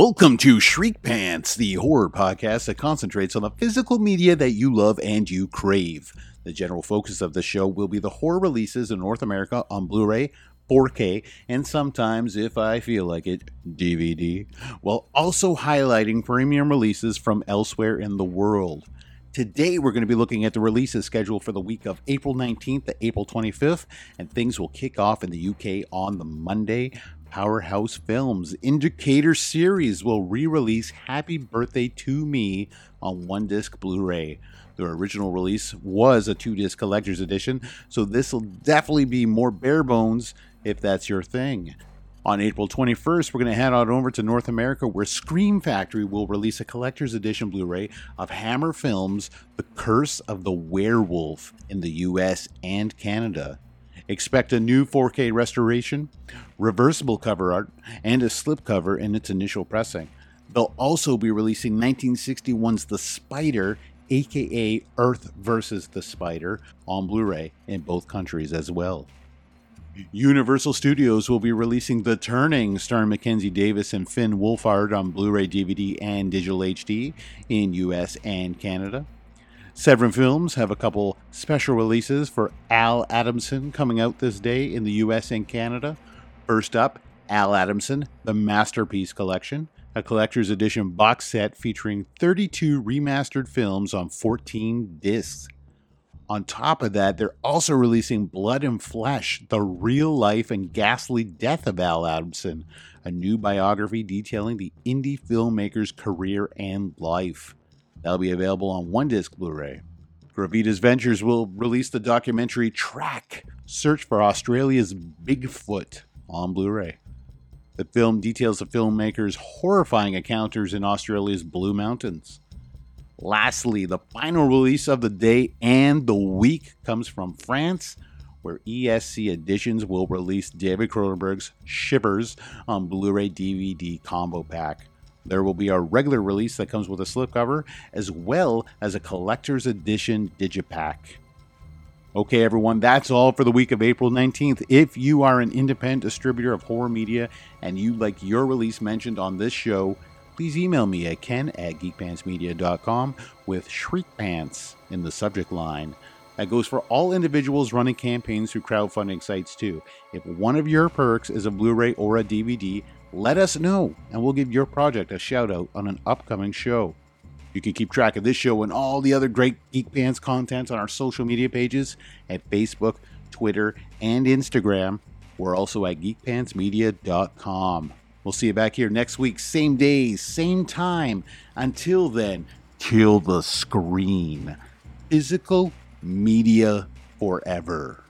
Welcome to Shriek Pants, the horror podcast that concentrates on the physical media that you love and you crave. The general focus of the show will be the horror releases in North America on Blu ray, 4K, and sometimes, if I feel like it, DVD, while also highlighting premium releases from elsewhere in the world. Today, we're going to be looking at the releases scheduled for the week of April 19th to April 25th, and things will kick off in the UK on the Monday. Powerhouse Films Indicator Series will re release Happy Birthday to Me on one disc Blu ray. Their original release was a two disc collector's edition, so this will definitely be more bare bones if that's your thing. On April 21st, we're going to head on over to North America where Scream Factory will release a collector's edition Blu ray of Hammer Films' The Curse of the Werewolf in the US and Canada. Expect a new 4K restoration, reversible cover art, and a slipcover in its initial pressing. They'll also be releasing 1961's The Spider, aka Earth vs. the Spider, on Blu ray in both countries as well. Universal Studios will be releasing The Turning, starring Mackenzie Davis and Finn Wolfhard on Blu ray, DVD, and digital HD in US and Canada. Severin Films have a couple special releases for Al Adamson coming out this day in the US and Canada. First up, Al Adamson, The Masterpiece Collection, a collector's edition box set featuring 32 remastered films on 14 discs. On top of that, they're also releasing Blood and Flesh, the real life and ghastly death of Al Adamson, a new biography detailing the indie filmmaker's career and life. That'll be available on one disc Blu ray. Gravitas Ventures will release the documentary Track Search for Australia's Bigfoot on Blu ray. The film details the filmmaker's horrifying encounters in Australia's Blue Mountains. Lastly, the final release of the day and the week comes from France, where ESC Editions will release David Cronenberg's Shivers on Blu ray DVD combo pack. There will be a regular release that comes with a slipcover, as well as a collector's edition digipack. Okay, everyone, that's all for the week of April 19th. If you are an independent distributor of horror media and you'd like your release mentioned on this show, please email me at ken at geekpantsmedia.com with shriekpants in the subject line. That goes for all individuals running campaigns through crowdfunding sites too. If one of your perks is a Blu ray or a DVD, let us know and we'll give your project a shout out on an upcoming show. You can keep track of this show and all the other great Geek Pants content on our social media pages at Facebook, Twitter, and Instagram. We're also at geekpantsmedia.com. We'll see you back here next week, same day, same time. Until then, kill the screen. Physical media forever.